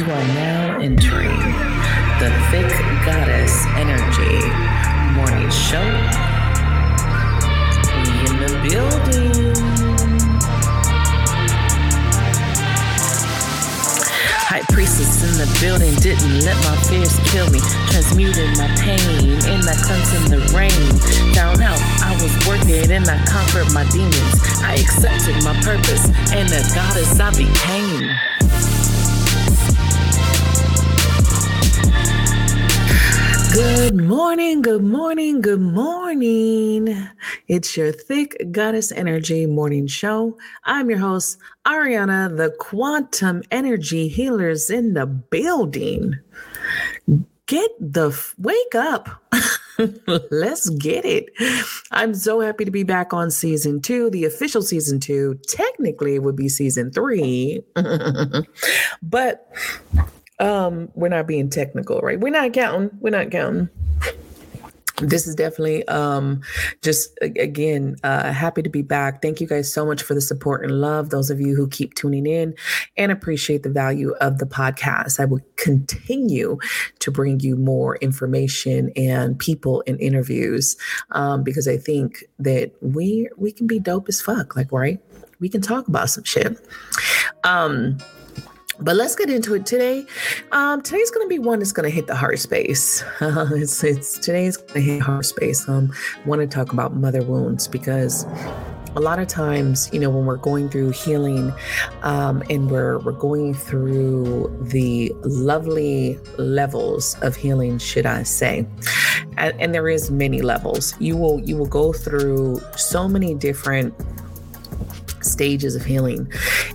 You are now entering the Thick Goddess Energy Morning Show. We in the building. High priestess in the building didn't let my fears kill me. Transmuting my pain in the cleanse in the rain. Down out, I was working and I conquered my demons. I accepted my purpose and the goddess I became. Good morning, good morning, good morning. It's your Thick Goddess Energy morning show. I'm your host, Ariana, the quantum energy healers in the building. Get the f- wake up. Let's get it. I'm so happy to be back on season two, the official season two. Technically, would be season three, but um, we're not being technical, right? We're not counting. We're not counting. This is definitely um, just again uh, happy to be back. Thank you guys so much for the support and love. Those of you who keep tuning in and appreciate the value of the podcast. I will continue to bring you more information and people and interviews um, because I think that we we can be dope as fuck. Like right, we can talk about some shit. Um, but let's get into it today. Um, today's going to be one that's going to hit the heart space. Uh, it's, it's today's going to hit heart space. Um, I want to talk about mother wounds because a lot of times, you know, when we're going through healing, um, and we're we're going through the lovely levels of healing, should I say? And, and there is many levels. You will you will go through so many different stages of healing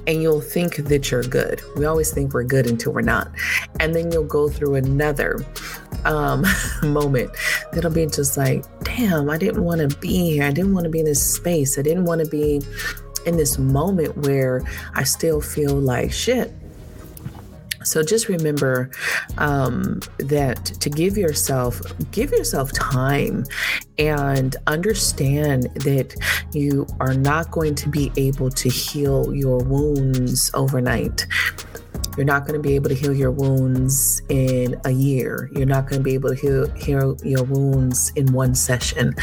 and you'll think that you're good. We always think we're good until we're not. And then you'll go through another um, moment that'll be just like, damn, I didn't want to be here. I didn't want to be in this space. I didn't want to be in this moment where I still feel like shit. So just remember um, that to give yourself give yourself time and understand that you are not going to be able to heal your wounds overnight. You're not going to be able to heal your wounds in a year. You're not going to be able to heal, heal your wounds in one session,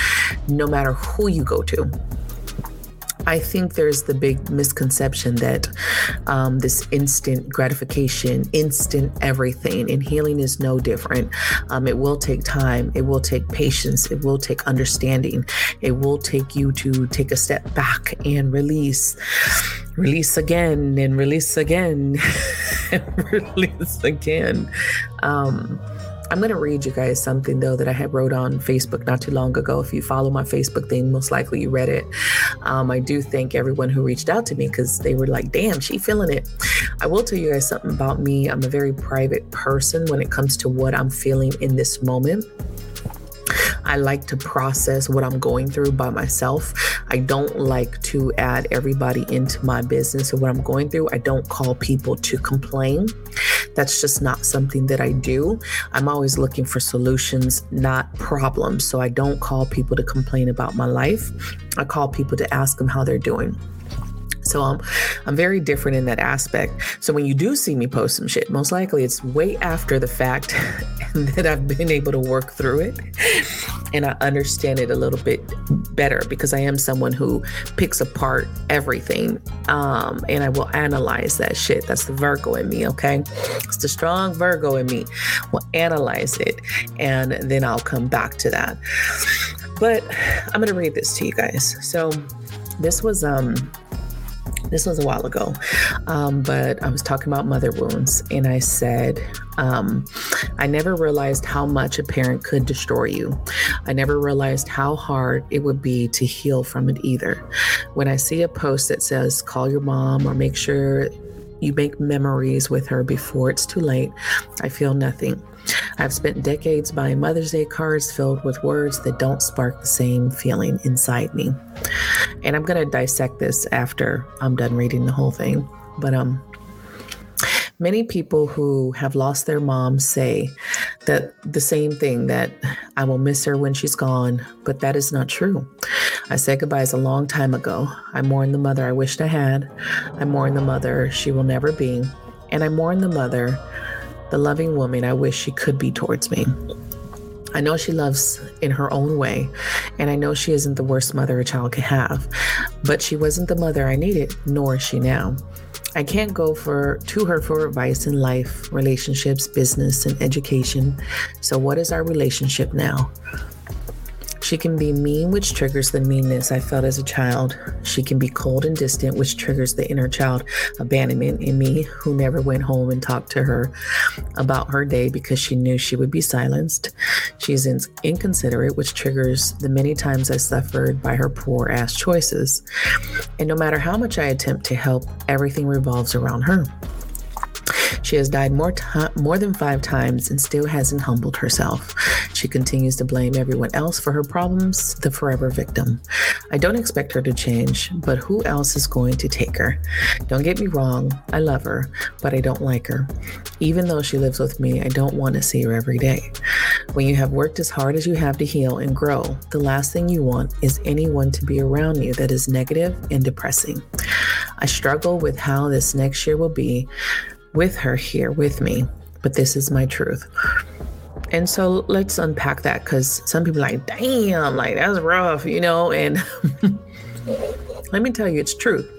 no matter who you go to. I think there's the big misconception that um, this instant gratification, instant everything, and healing is no different. Um, it will take time, it will take patience, it will take understanding, it will take you to take a step back and release, release again, and release again, release again. Um, I'm going to read you guys something though that I had wrote on Facebook not too long ago. If you follow my Facebook then most likely you read it. Um, I do thank everyone who reached out to me because they were like, damn, she feeling it. I will tell you guys something about me. I'm a very private person when it comes to what I'm feeling in this moment. I like to process what I'm going through by myself. I don't like to add everybody into my business or what I'm going through. I don't call people to complain. That's just not something that I do. I'm always looking for solutions, not problems. So I don't call people to complain about my life. I call people to ask them how they're doing. So I'm, I'm very different in that aspect. So when you do see me post some shit, most likely it's way after the fact that I've been able to work through it and I understand it a little bit better because I am someone who picks apart everything um, and I will analyze that shit. That's the Virgo in me, okay? It's the strong Virgo in me. Will analyze it and then I'll come back to that. But I'm gonna read this to you guys. So this was um this was a while ago, um, but I was talking about mother wounds, and I said, um, I never realized how much a parent could destroy you. I never realized how hard it would be to heal from it either. When I see a post that says, call your mom or make sure you make memories with her before it's too late, I feel nothing. I've spent decades buying Mother's Day cards filled with words that don't spark the same feeling inside me. And I'm going to dissect this after I'm done reading the whole thing. But um many people who have lost their mom say that the same thing that I will miss her when she's gone, but that is not true. I said goodbyes a long time ago. I mourn the mother I wished I had. I mourn the mother she will never be. And I mourn the mother the loving woman I wish she could be towards me. I know she loves in her own way, and I know she isn't the worst mother a child could have, but she wasn't the mother I needed, nor is she now. I can't go for to her for advice in life, relationships, business, and education. So what is our relationship now? She can be mean, which triggers the meanness I felt as a child. She can be cold and distant, which triggers the inner child abandonment in me, who never went home and talked to her about her day because she knew she would be silenced. She's inconsiderate, which triggers the many times I suffered by her poor ass choices. And no matter how much I attempt to help, everything revolves around her. She has died more, more than five times and still hasn't humbled herself. She continues to blame everyone else for her problems, the forever victim. I don't expect her to change, but who else is going to take her? Don't get me wrong, I love her, but I don't like her. Even though she lives with me, I don't want to see her every day. When you have worked as hard as you have to heal and grow, the last thing you want is anyone to be around you that is negative and depressing. I struggle with how this next year will be with her here with me, but this is my truth. And so let's unpack that because some people like, damn, like that's rough, you know. And let me tell you, it's truth.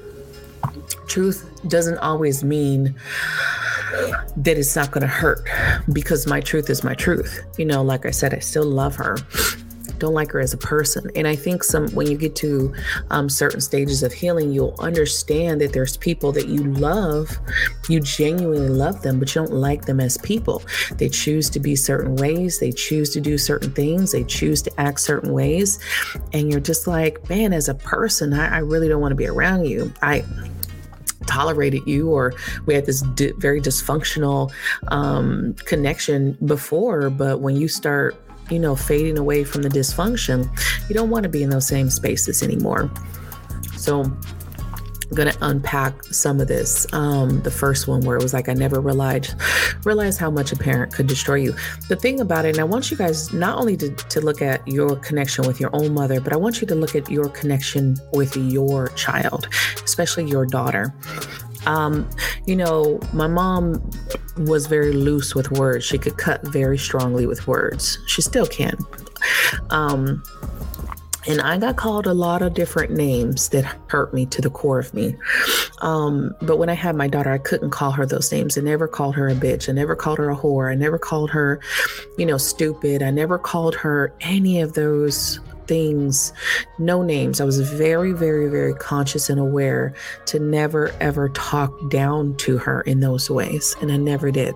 Truth doesn't always mean that it's not going to hurt because my truth is my truth. You know, like I said, I still love her don't like her as a person. And I think some when you get to um, certain stages of healing, you'll understand that there's people that you love, you genuinely love them, but you don't like them as people. They choose to be certain ways, they choose to do certain things, they choose to act certain ways, and you're just like, man, as a person, I, I really don't want to be around you. I tolerated you or we had this very dysfunctional um, connection before but when you start you know, fading away from the dysfunction, you don't want to be in those same spaces anymore. So, I'm gonna unpack some of this. Um, the first one where it was like I never realized realized how much a parent could destroy you. The thing about it, and I want you guys not only to, to look at your connection with your own mother, but I want you to look at your connection with your child, especially your daughter. Um, you know, my mom was very loose with words. She could cut very strongly with words. She still can. Um, and I got called a lot of different names that hurt me to the core of me. Um, but when I had my daughter, I couldn't call her those names. I never called her a bitch. I never called her a whore. I never called her, you know, stupid. I never called her any of those things, no names. I was very, very, very conscious and aware to never ever talk down to her in those ways. And I never did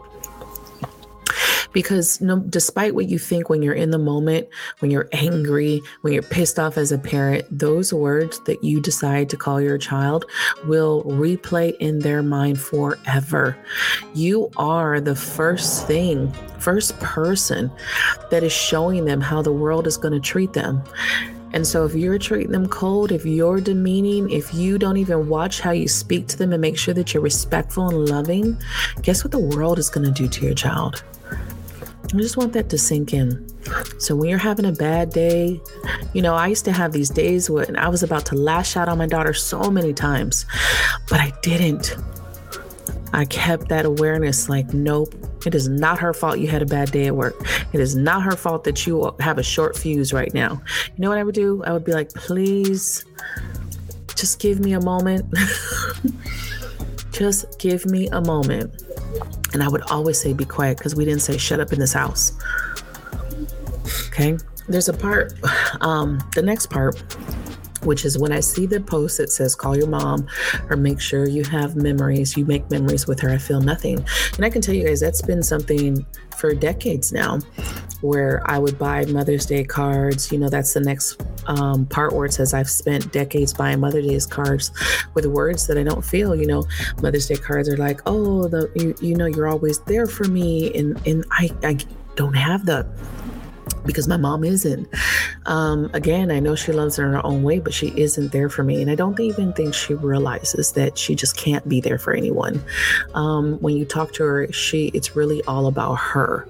because no, despite what you think when you're in the moment, when you're angry, when you're pissed off as a parent, those words that you decide to call your child will replay in their mind forever. You are the first thing, first person that is showing them how the world is going to treat them. And so, if you're treating them cold, if you're demeaning, if you don't even watch how you speak to them and make sure that you're respectful and loving, guess what the world is going to do to your child? I just want that to sink in. So when you're having a bad day, you know, I used to have these days when I was about to lash out on my daughter so many times, but I didn't. I kept that awareness like, nope, it is not her fault you had a bad day at work. It is not her fault that you have a short fuse right now. You know what I would do? I would be like, please, just give me a moment. just give me a moment. And I would always say, be quiet, because we didn't say shut up in this house. Okay. There's a part, um, the next part, which is when I see the post that says call your mom or make sure you have memories, you make memories with her, I feel nothing. And I can tell you guys that's been something for decades now where I would buy Mother's Day cards. You know, that's the next um, part where it says I've spent decades buying Mother's Day cards with words that I don't feel. You know, Mother's Day cards are like, oh, the you, you know, you're always there for me, and and I I don't have the because my mom isn't. Um, again, I know she loves her in her own way, but she isn't there for me. And I don't even think she realizes that she just can't be there for anyone. Um, when you talk to her, she it's really all about her.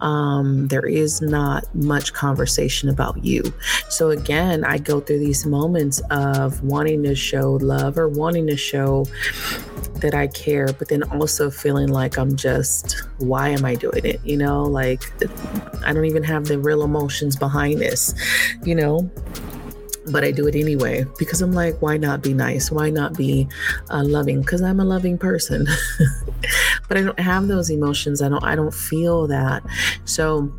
Um, there is not much conversation about you. So again, I go through these moments of wanting to show love or wanting to show that I care, but then also feeling like I'm just, why am I doing it? You know, like I don't even have the real emotions behind this, you know? But I do it anyway because I'm like, why not be nice? Why not be uh, loving? Because I'm a loving person. but I don't have those emotions. I don't. I don't feel that. So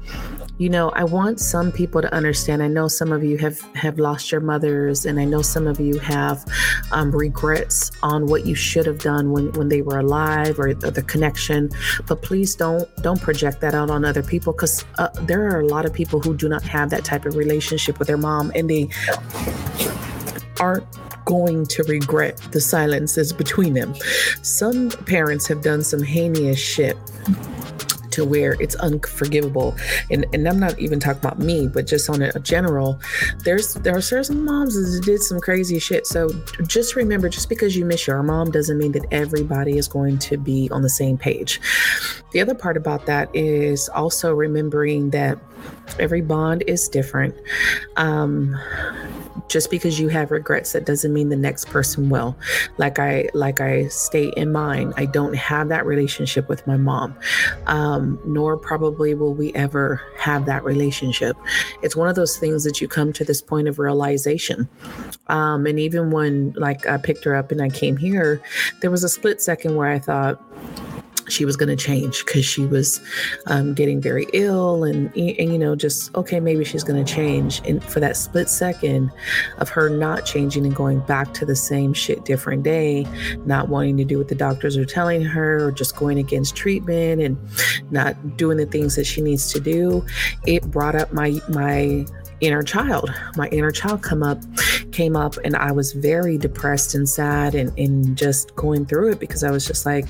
you know i want some people to understand i know some of you have have lost your mothers and i know some of you have um, regrets on what you should have done when when they were alive or, or the connection but please don't don't project that out on other people because uh, there are a lot of people who do not have that type of relationship with their mom and they aren't going to regret the silences between them. Some parents have done some heinous shit to where it's unforgivable. And and I'm not even talking about me, but just on a general, there's there are certain moms that did some crazy shit. So just remember, just because you miss your mom doesn't mean that everybody is going to be on the same page. The other part about that is also remembering that every bond is different. Um, just because you have regrets that doesn't mean the next person will. Like i like i state in mine i don't have that relationship with my mom. Um, nor probably will we ever have that relationship. It's one of those things that you come to this point of realization. Um, and even when like i picked her up and i came here there was a split second where i thought she was going to change because she was um, getting very ill and, and you know just okay maybe she's going to change. And for that split second of her not changing and going back to the same shit different day not wanting to do what the doctors are telling her or just going against treatment and not doing the things that she needs to do it brought up my my inner child. My inner child come up, came up, and I was very depressed and sad and, and just going through it because I was just like,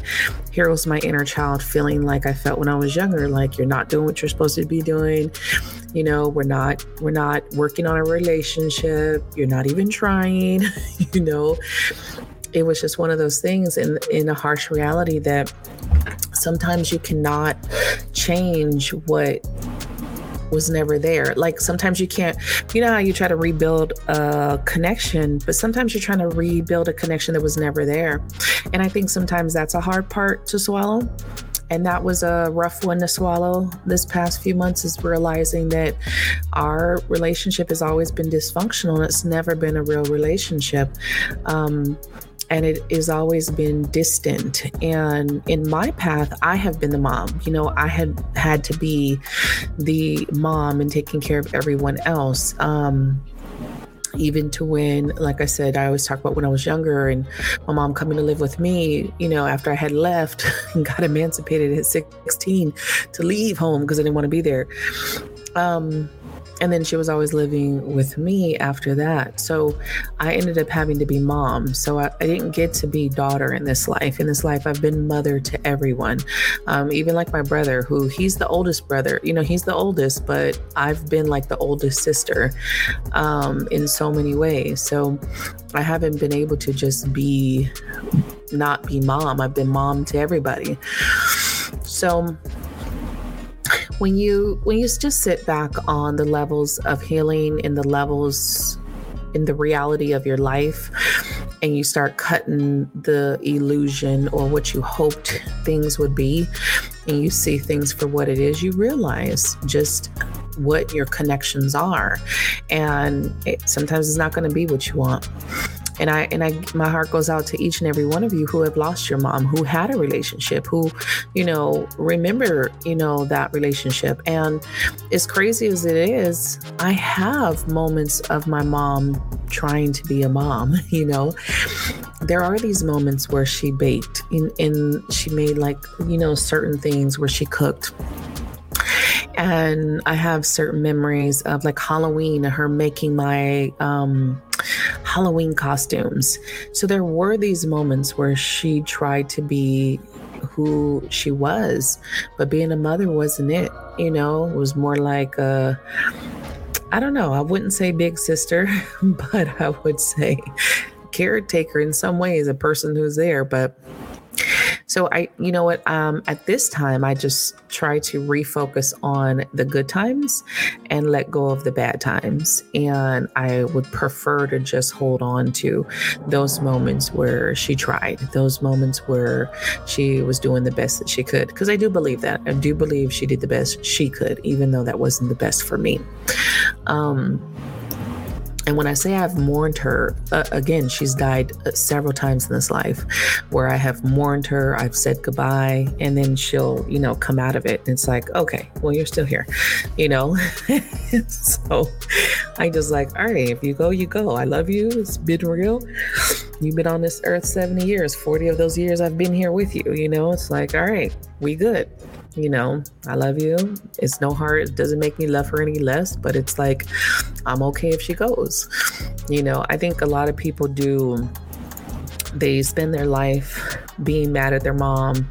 here was my inner child feeling like I felt when I was younger, like you're not doing what you're supposed to be doing. You know, we're not we're not working on a relationship. You're not even trying, you know. It was just one of those things in in a harsh reality that sometimes you cannot change what was never there. Like sometimes you can't, you know how you try to rebuild a connection, but sometimes you're trying to rebuild a connection that was never there. And I think sometimes that's a hard part to swallow. And that was a rough one to swallow this past few months is realizing that our relationship has always been dysfunctional and it's never been a real relationship. Um, and it has always been distant. And in my path, I have been the mom. You know, I had had to be the mom and taking care of everyone else. Um, even to when, like I said, I always talk about when I was younger and my mom coming to live with me, you know, after I had left and got emancipated at 16 to leave home because I didn't want to be there. Um, and then she was always living with me after that. So I ended up having to be mom. So I, I didn't get to be daughter in this life. In this life, I've been mother to everyone, um, even like my brother, who he's the oldest brother. You know, he's the oldest, but I've been like the oldest sister um, in so many ways. So I haven't been able to just be not be mom. I've been mom to everybody. So when you when you just sit back on the levels of healing and the levels in the reality of your life and you start cutting the illusion or what you hoped things would be and you see things for what it is you realize just what your connections are. And it, sometimes it's not going to be what you want and I and I my heart goes out to each and every one of you who have lost your mom, who had a relationship, who, you know, remember, you know, that relationship. And as crazy as it is, I have moments of my mom trying to be a mom, you know. There are these moments where she baked and, and she made like, you know, certain things where she cooked and I have certain memories of like Halloween, her making my um, Halloween costumes. So there were these moments where she tried to be who she was. But being a mother wasn't it, you know, it was more like a, I don't know, I wouldn't say big sister, but I would say caretaker in some ways, a person who's there. But so I, you know what, um, at this time, I just try to refocus on the good times and let go of the bad times. And I would prefer to just hold on to those moments where she tried, those moments where she was doing the best that she could. Because I do believe that. I do believe she did the best she could, even though that wasn't the best for me. Um, and when I say I've mourned her, uh, again, she's died uh, several times in this life where I have mourned her, I've said goodbye, and then she'll, you know, come out of it. And it's like, okay, well, you're still here, you know? so I just like, all right, if you go, you go. I love you. It's been real. You've been on this earth 70 years, 40 of those years I've been here with you, you know? It's like, all right, we good you know, I love you. It's no hard, it doesn't make me love her any less, but it's like, I'm okay if she goes. You know, I think a lot of people do, they spend their life being mad at their mom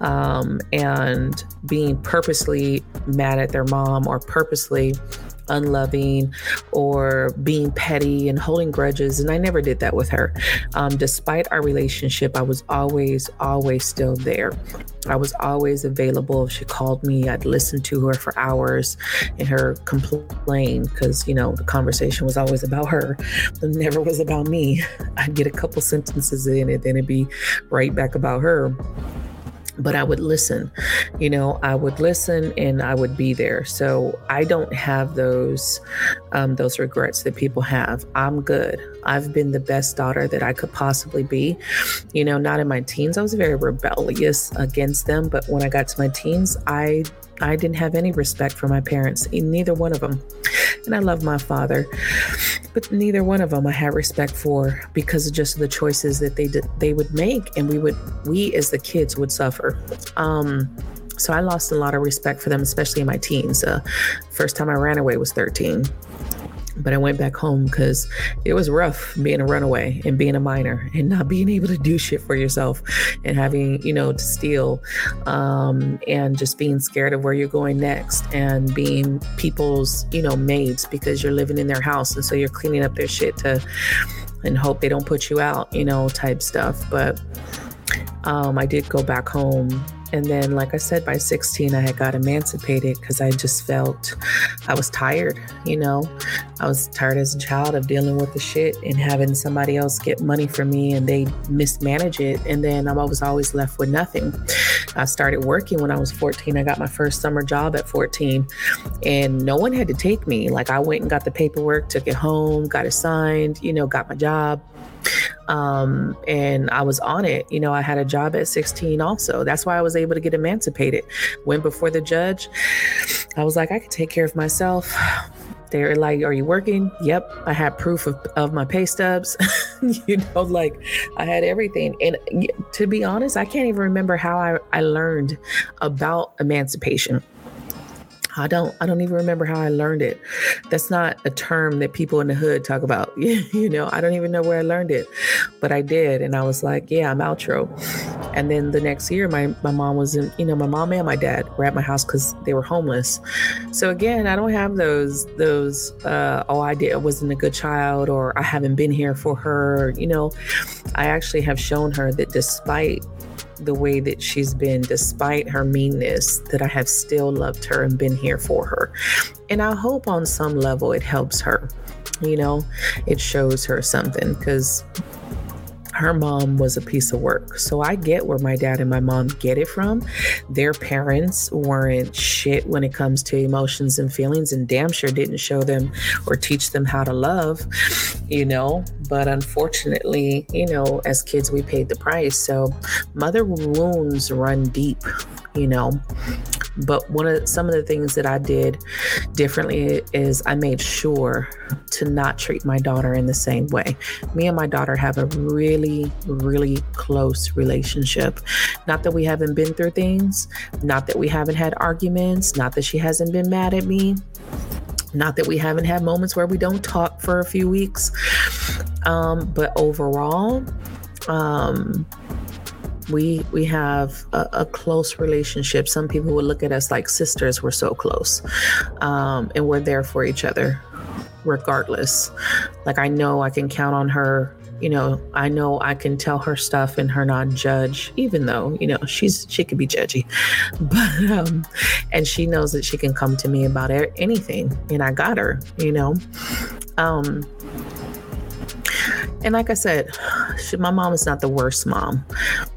um, and being purposely mad at their mom or purposely unloving or being petty and holding grudges. And I never did that with her. Um, despite our relationship, I was always, always still there. I was always available. If she called me, I'd listen to her for hours and her complain because, you know, the conversation was always about her. It never was about me. I'd get a couple sentences in it, then it'd be right back about her but I would listen. You know, I would listen and I would be there. So I don't have those um, those regrets that people have. I'm good. I've been the best daughter that I could possibly be. You know, not in my teens. I was very rebellious against them, but when I got to my teens, I I didn't have any respect for my parents, neither one of them. And I love my father, but neither one of them I had respect for because of just the choices that they did, they would make, and we would we as the kids would suffer. Um, so I lost a lot of respect for them, especially in my teens. Uh, first time I ran away was 13 but I went back home because it was rough being a runaway and being a minor and not being able to do shit for yourself and having, you know, to steal um, and just being scared of where you're going next and being people's, you know, maids because you're living in their house. And so you're cleaning up their shit to and hope they don't put you out, you know, type stuff. But um, I did go back home and then, like I said, by 16, I had got emancipated because I just felt I was tired. You know, I was tired as a child of dealing with the shit and having somebody else get money for me and they mismanage it. And then I was always left with nothing. I started working when I was 14. I got my first summer job at 14, and no one had to take me. Like, I went and got the paperwork, took it home, got it signed, you know, got my job um, and I was on it. You know, I had a job at 16 also. That's why I was able to get emancipated. Went before the judge. I was like, I could take care of myself. They're like, Are you working? Yep. I had proof of, of my pay stubs. you know, like I had everything. And to be honest, I can't even remember how I, I learned about emancipation. I don't I don't even remember how I learned it. That's not a term that people in the hood talk about. you know, I don't even know where I learned it. But I did and I was like, yeah, I'm outro. And then the next year my my mom was in, you know, my mom and my dad were at my house cuz they were homeless. So again, I don't have those those uh oh I did I wasn't a good child or I haven't been here for her, you know. I actually have shown her that despite the way that she's been, despite her meanness, that I have still loved her and been here for her. And I hope on some level it helps her. You know, it shows her something because her mom was a piece of work. So I get where my dad and my mom get it from. Their parents weren't shit when it comes to emotions and feelings, and damn sure didn't show them or teach them how to love, you know. But unfortunately, you know, as kids, we paid the price. So mother wounds run deep, you know. But one of some of the things that I did differently is I made sure to not treat my daughter in the same way. Me and my daughter have a really, really close relationship. Not that we haven't been through things, not that we haven't had arguments, not that she hasn't been mad at me. Not that we haven't had moments where we don't talk for a few weeks, um, but overall, um, we we have a, a, close relationship. Some people would look at us like sisters. We're so close, um, and we're there for each other, regardless. Like I know I can count on her. You know, I know I can tell her stuff and her not judge, even though you know she's she could be judgy, but um, and she knows that she can come to me about anything, and I got her. You know, um and like I said, my mom is not the worst mom,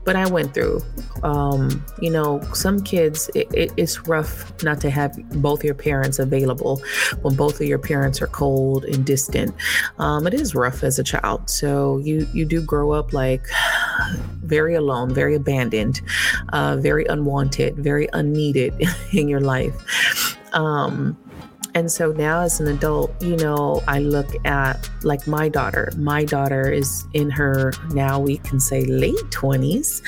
but I went through. Um, you know, some kids, it, it, it's rough not to have both your parents available when both of your parents are cold and distant. Um, it is rough as a child. So you you do grow up like very alone, very abandoned, uh, very unwanted, very unneeded in your life. Um, and so now, as an adult, you know, I look at like my daughter. My daughter is in her now, we can say late 20s.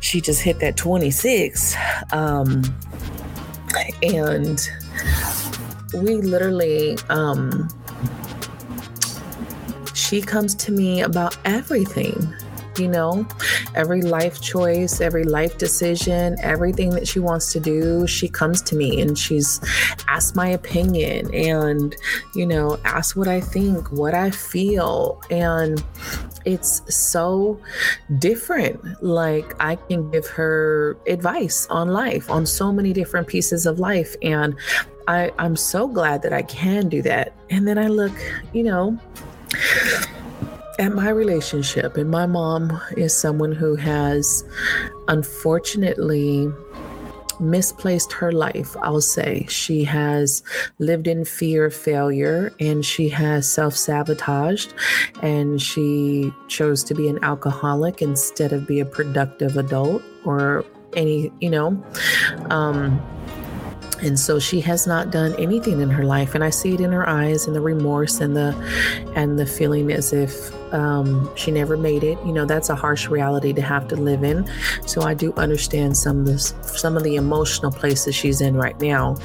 She just hit that 26. Um, and we literally, um, she comes to me about everything you know, every life choice, every life decision, everything that she wants to do, she comes to me and she's asked my opinion and, you know, asked what I think, what I feel. And it's so different. Like I can give her advice on life, on so many different pieces of life. And I, I'm so glad that I can do that. And then I look, you know, at my relationship, and my mom is someone who has unfortunately misplaced her life, I'll say. She has lived in fear of failure and she has self sabotaged and she chose to be an alcoholic instead of be a productive adult or any, you know. Um, and so she has not done anything in her life and i see it in her eyes and the remorse and the and the feeling as if um, she never made it you know that's a harsh reality to have to live in so i do understand some of the some of the emotional places she's in right now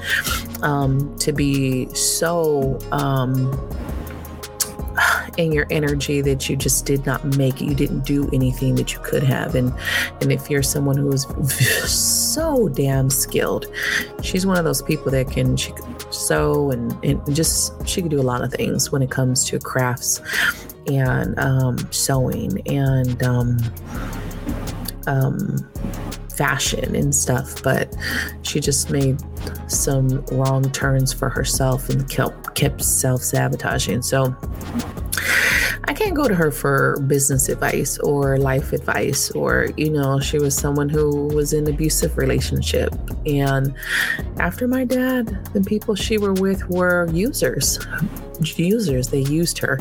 um, to be so um, in your energy that you just did not make it. You didn't do anything that you could have. And and if you're someone who is so damn skilled, she's one of those people that can she sew and, and just she could do a lot of things when it comes to crafts and um, sewing and um, um, fashion and stuff, but she just made some wrong turns for herself and kept kept self sabotaging. So I can't go to her for business advice or life advice, or, you know, she was someone who was in abusive relationship. And after my dad, the people she were with were users. Users, they used her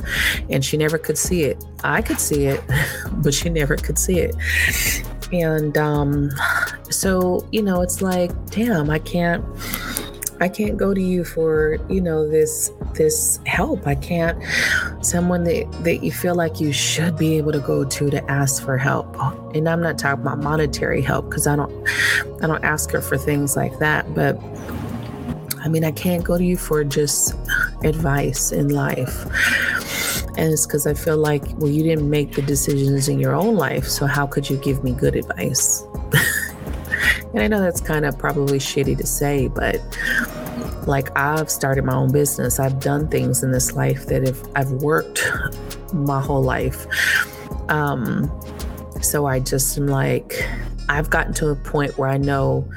and she never could see it. I could see it, but she never could see it. And um, so, you know, it's like, damn, I can't I can't go to you for, you know, this this help. I can't someone that that you feel like you should be able to go to to ask for help. And I'm not talking about monetary help because I don't I don't ask her for things like that, but I mean, I can't go to you for just advice in life. And it's because I feel like, well, you didn't make the decisions in your own life. So how could you give me good advice? And I know that's kind of probably shitty to say, but like I've started my own business. I've done things in this life that if I've worked my whole life. Um, so I just am like, I've gotten to a point where I know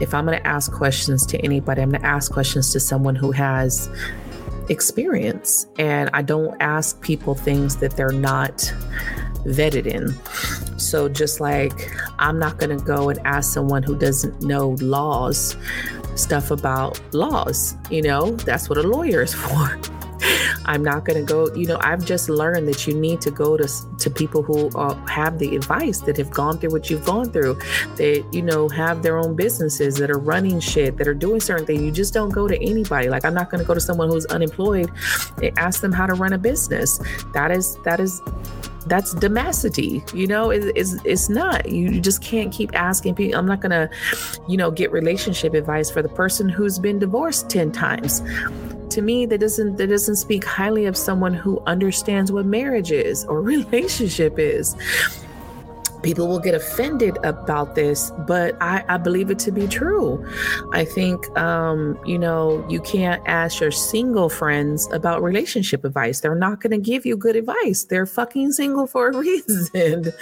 if I'm going to ask questions to anybody, I'm going to ask questions to someone who has experience. And I don't ask people things that they're not vetted in. So, just like I'm not going to go and ask someone who doesn't know laws stuff about laws, you know, that's what a lawyer is for. I'm not going to go, you know, I've just learned that you need to go to to people who uh, have the advice that have gone through what you've gone through, that you know have their own businesses that are running shit, that are doing certain things. You just don't go to anybody. Like I'm not going to go to someone who's unemployed and ask them how to run a business. That is that is that's domesticity you know it, it's, it's not you just can't keep asking people i'm not gonna you know get relationship advice for the person who's been divorced 10 times to me that doesn't that doesn't speak highly of someone who understands what marriage is or relationship is people will get offended about this, but I, I believe it to be true. I think, um, you know, you can't ask your single friends about relationship advice. They're not going to give you good advice. They're fucking single for a reason.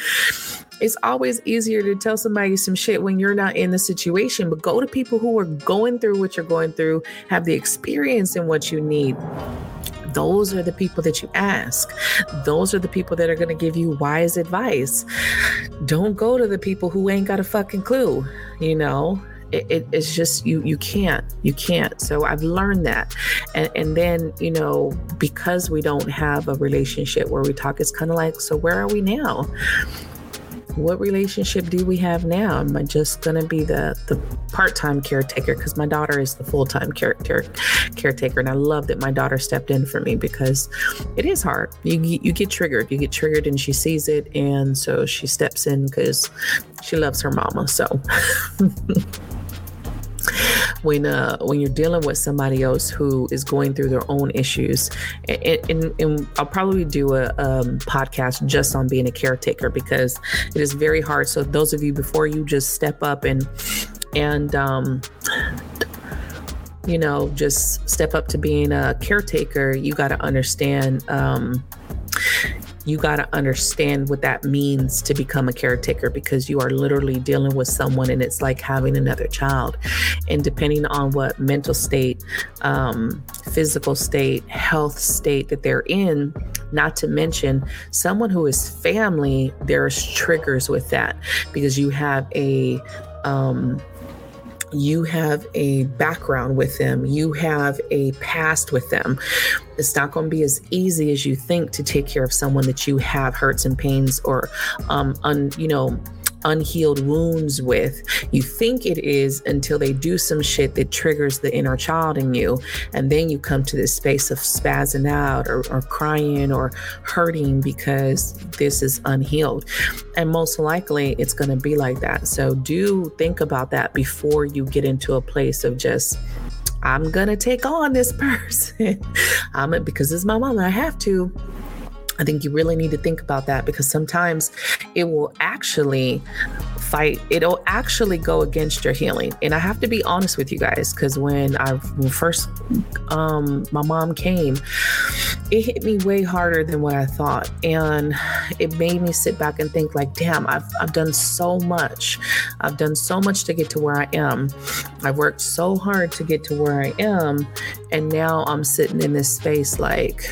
It's always easier to tell somebody some shit when you're not in the situation, but go to people who are going through what you're going through, have the experience in what you need those are the people that you ask. Those are the people that are going to give you wise advice. Don't go to the people who ain't got a fucking clue, you know? It, it, it's just you you can't you can't so i've learned that and, and then you know because we don't have a relationship where we talk it's kind of like so where are we now what relationship do we have now? Am I just gonna be the the part-time caretaker? Because my daughter is the full-time character caretaker, and I love that my daughter stepped in for me because it is hard. You you get triggered, you get triggered, and she sees it, and so she steps in because she loves her mama. So. when uh, when you're dealing with somebody else who is going through their own issues, and, and, and I'll probably do a um, podcast just on being a caretaker because it is very hard. So those of you before you just step up and and um, you know just step up to being a caretaker, you got to understand. Um, you got to understand what that means to become a caretaker because you are literally dealing with someone and it's like having another child. And depending on what mental state, um, physical state, health state that they're in, not to mention someone who is family, there's triggers with that because you have a, um, you have a background with them, you have a past with them. It's not going to be as easy as you think to take care of someone that you have hurts and pains or, um, un, you know, unhealed wounds with. You think it is until they do some shit that triggers the inner child in you. And then you come to this space of spazzing out or, or crying or hurting because this is unhealed. And most likely it's going to be like that. So do think about that before you get into a place of just, I'm to take on this person. I'm because it's my mom. I have to. I think you really need to think about that because sometimes it will actually fight, it'll actually go against your healing. And I have to be honest with you guys because when I first, um, my mom came, it hit me way harder than what I thought. And it made me sit back and think, like, damn, I've, I've done so much. I've done so much to get to where I am. I've worked so hard to get to where I am. And now I'm sitting in this space like,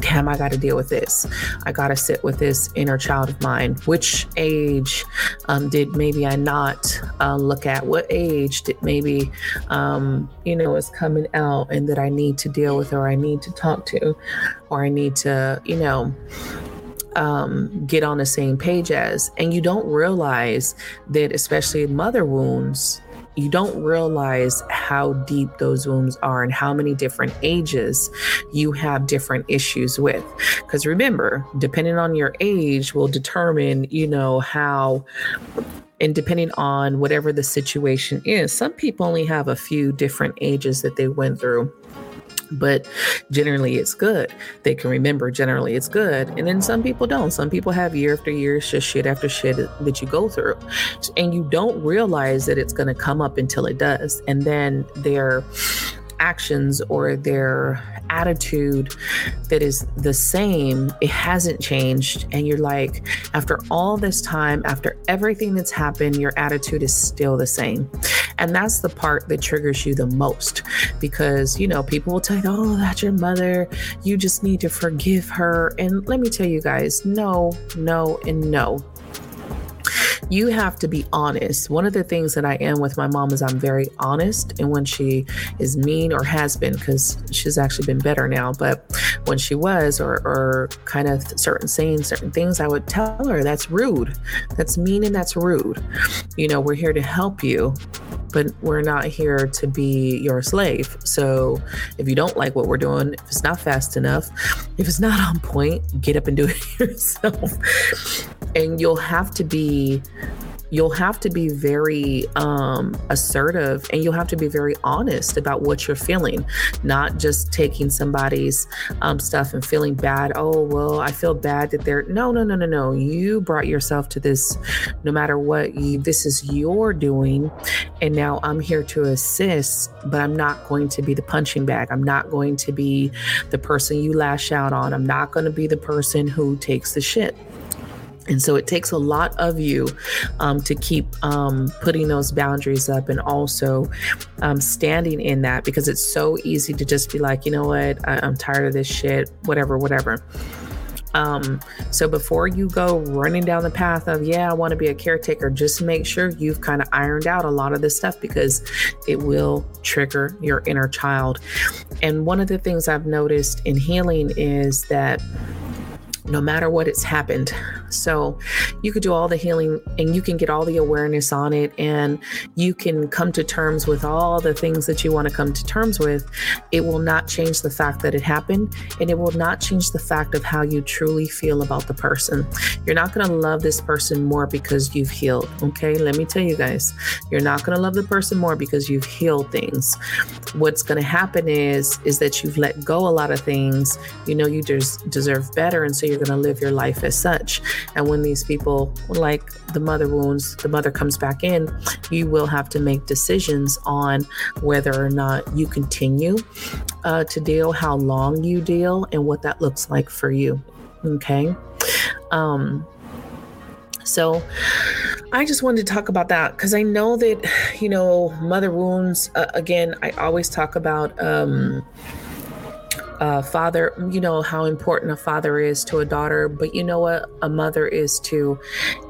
damn, I got to deal with this. I got to sit with this inner child of mine. Which age um, did maybe I not uh, look at? What age did maybe, um, you know, is coming out and that I need to deal with or I need to talk to or I need to, you know, um, get on the same page as. And you don't realize that, especially mother wounds, you don't realize how deep those wounds are and how many different ages you have different issues with. Because remember, depending on your age will determine, you know, how and depending on whatever the situation is, some people only have a few different ages that they went through but generally it's good. They can remember generally it's good. And then some people don't. Some people have year after year, just shit after shit that you go through. And you don't realize that it's going to come up until it does. And then they're actions or their attitude that is the same, it hasn't changed. And you're like, after all this time, after everything that's happened, your attitude is still the same. And that's the part that triggers you the most because, you know, people will tell you, oh, that's your mother. You just need to forgive her. And let me tell you guys, no, no, and no you have to be honest. One of the things that I am with my mom is I'm very honest. And when she is mean or has been, because she's actually been better now, but when she was or, or kind of certain saying certain things, I would tell her that's rude. That's mean and that's rude. You know, we're here to help you but we're not here to be your slave. So if you don't like what we're doing, if it's not fast enough, if it's not on point, get up and do it yourself. And you'll have to be you'll have to be very um, assertive and you'll have to be very honest about what you're feeling, not just taking somebody's um, stuff and feeling bad. Oh, well, I feel bad that they're. No, no, no, no, no. You brought yourself to this no matter what. You, this is your doing. And now I'm here to assist, but I'm not going to be the punching bag. I'm not going to be the person you lash out on. I'm not going to be the person who takes the shit. And so it takes a lot of you um, to keep um, putting those boundaries up and also um, standing in that because it's so easy to just be like, you know what, I- I'm tired of this shit, whatever, whatever. Um, so before you go running down the path of, yeah, I want to be a caretaker, just make sure you've kind of ironed out a lot of this stuff because it will trigger your inner child. And one of the things I've noticed in healing is that no matter what it's happened. So you could do all the healing and you can get all the awareness on it and you can come to terms with all the things that you want to come to terms with. It will not change the fact that it happened and it will not change the fact of how you truly feel about the person. You're not going to love this person more because you've healed. Okay. Let me tell you guys, you're not going to love the person more because you've healed things. What's going to happen is, is that you've let go a lot of things. You know, you just deserve better. And so you're going to live your life as such. And when these people, like the mother wounds, the mother comes back in, you will have to make decisions on whether or not you continue uh, to deal, how long you deal, and what that looks like for you. Okay. Um, so I just wanted to talk about that because I know that, you know, mother wounds, uh, again, I always talk about, um, uh, father, you know, how important a father is to a daughter, but you know what? A mother is too.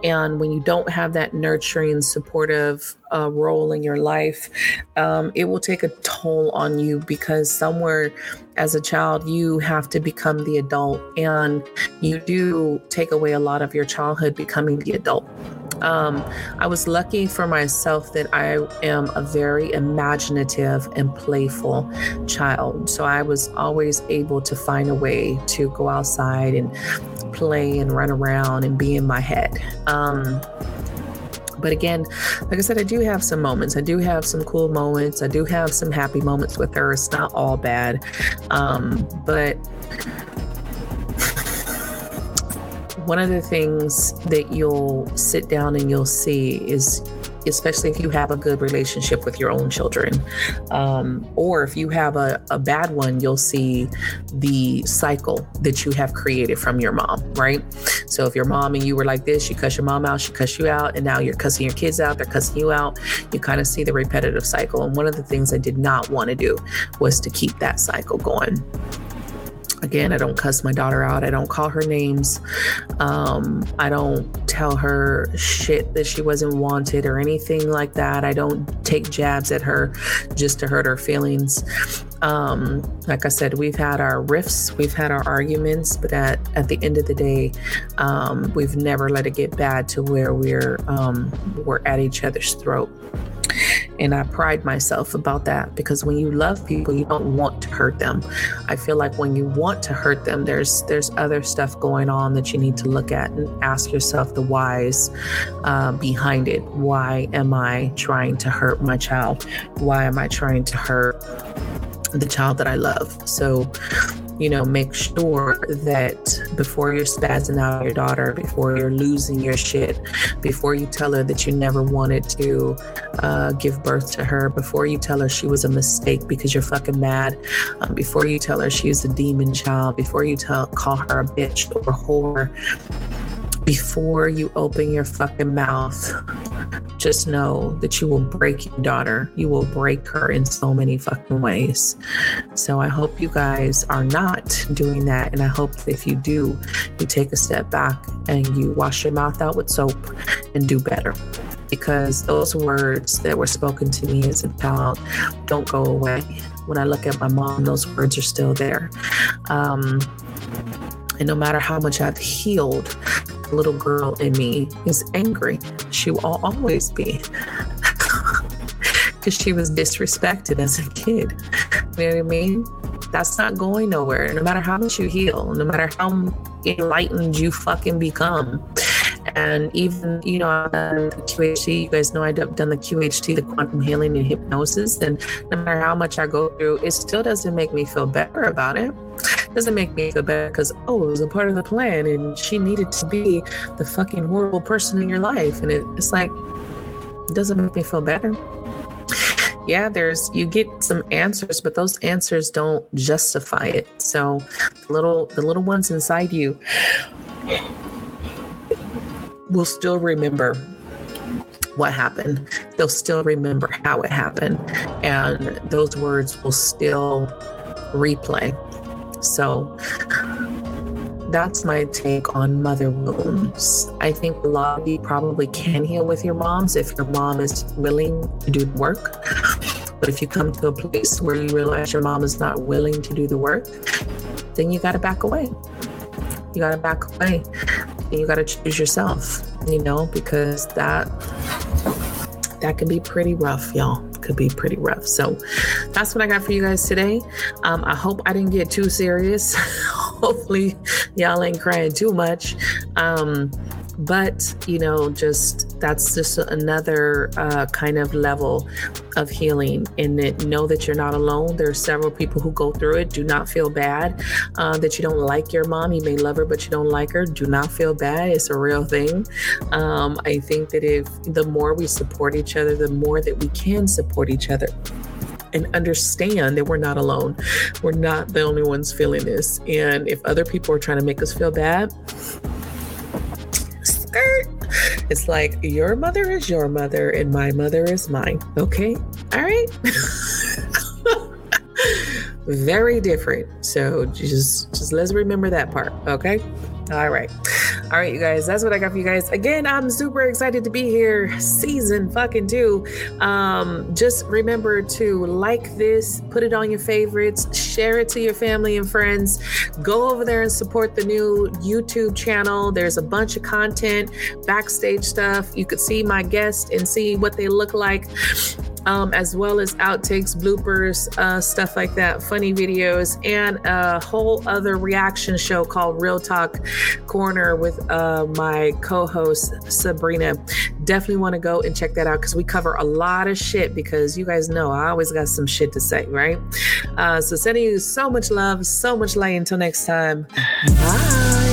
And when you don't have that nurturing, supportive uh, role in your life, um, it will take a toll on you because somewhere as a child, you have to become the adult and you do take away a lot of your childhood becoming the adult. Um, I was lucky for myself that I am a very imaginative and playful child. So I was always able to find a way to go outside and play and run around and be in my head. Um, but again, like I said, I do have some moments. I do have some cool moments. I do have some happy moments with her. It's not all bad. Um, but one of the things that you'll sit down and you'll see is especially if you have a good relationship with your own children. Um, or if you have a, a bad one you'll see the cycle that you have created from your mom right? So if your mom and you were like this you cuss your mom out she cuss you out and now you're cussing your kids out they're cussing you out you kind of see the repetitive cycle. And one of the things i did not want to do was to keep that cycle going Again, I don't cuss my daughter out. I don't call her names. Um, I don't tell her shit that she wasn't wanted or anything like that. I don't take jabs at her just to hurt her feelings. Um, like I said, we've had our rifts, we've had our arguments, but at, at the end of the day, um, we've never let it get bad to where we're um, we're at each other's throat. And I pride myself about that because when you love people, you don't want to hurt them. I feel like when you want to hurt them, there's there's other stuff going on that you need to look at and ask yourself the whys uh, behind it. Why am I trying to hurt my child? Why am I trying to hurt the child that I love? So you know, make sure that before you're spazzing out your daughter, before you're losing your shit, before you tell her that you never wanted to uh, give birth to her, before you tell her she was a mistake because you're fucking mad, um, before you tell her she's a demon child, before you tell call her a bitch or a whore, before you open your fucking mouth, just know that you will break your daughter. You will break her in so many fucking ways. So I hope you guys are not doing that. And I hope if you do, you take a step back and you wash your mouth out with soap and do better. Because those words that were spoken to me as a child don't go away. When I look at my mom, those words are still there. Um, and no matter how much I've healed, little girl in me is angry. She will always be. Because she was disrespected as a kid. You know what I mean? That's not going nowhere. No matter how much you heal, no matter how enlightened you fucking become. And even, you know, the QHT, you guys know I've done the QHT, the quantum healing and hypnosis. And no matter how much I go through, it still doesn't make me feel better about it. Doesn't make me feel better because, oh, it was a part of the plan and she needed to be the fucking horrible person in your life. And it, it's like, it doesn't make me feel better yeah, there's you get some answers, but those answers don't justify it. So the little the little ones inside you will still remember what happened. They'll still remember how it happened. And those words will still replay. So that's my take on mother wounds. I think a lot of you probably can heal with your moms if your mom is willing to do the work. But if you come to a place where you realize your mom is not willing to do the work, then you got to back away. You got to back away. You got to choose yourself, you know, because that that can be pretty rough, y'all could be pretty rough. So that's what I got for you guys today. Um, I hope I didn't get too serious. Hopefully, y'all ain't crying too much. Um, but you know just that's just another uh, kind of level of healing and that know that you're not alone. There are several people who go through it. Do not feel bad uh, that you don't like your mom. You may love her but you don't like her. Do not feel bad. It's a real thing. Um, i think that if the more we support each other the more that we can support each other and understand that we're not alone. We're not the only ones feeling this. And if other people are trying to make us feel bad, skirt. It's like your mother is your mother and my mother is mine. Okay. All right. Very different. So just just let's remember that part. Okay. All right. All right, you guys, that's what I got for you guys. Again, I'm super excited to be here. Season fucking two. Um, just remember to like this, put it on your favorites, share it to your family and friends. Go over there and support the new YouTube channel. There's a bunch of content, backstage stuff. You could see my guests and see what they look like um, as well as outtakes, bloopers, uh, stuff like that, funny videos, and a whole other reaction show called Real Talk Corner with uh, my co host, Sabrina. Definitely want to go and check that out because we cover a lot of shit because you guys know I always got some shit to say, right? Uh, so, sending you so much love, so much light. Until next time, bye.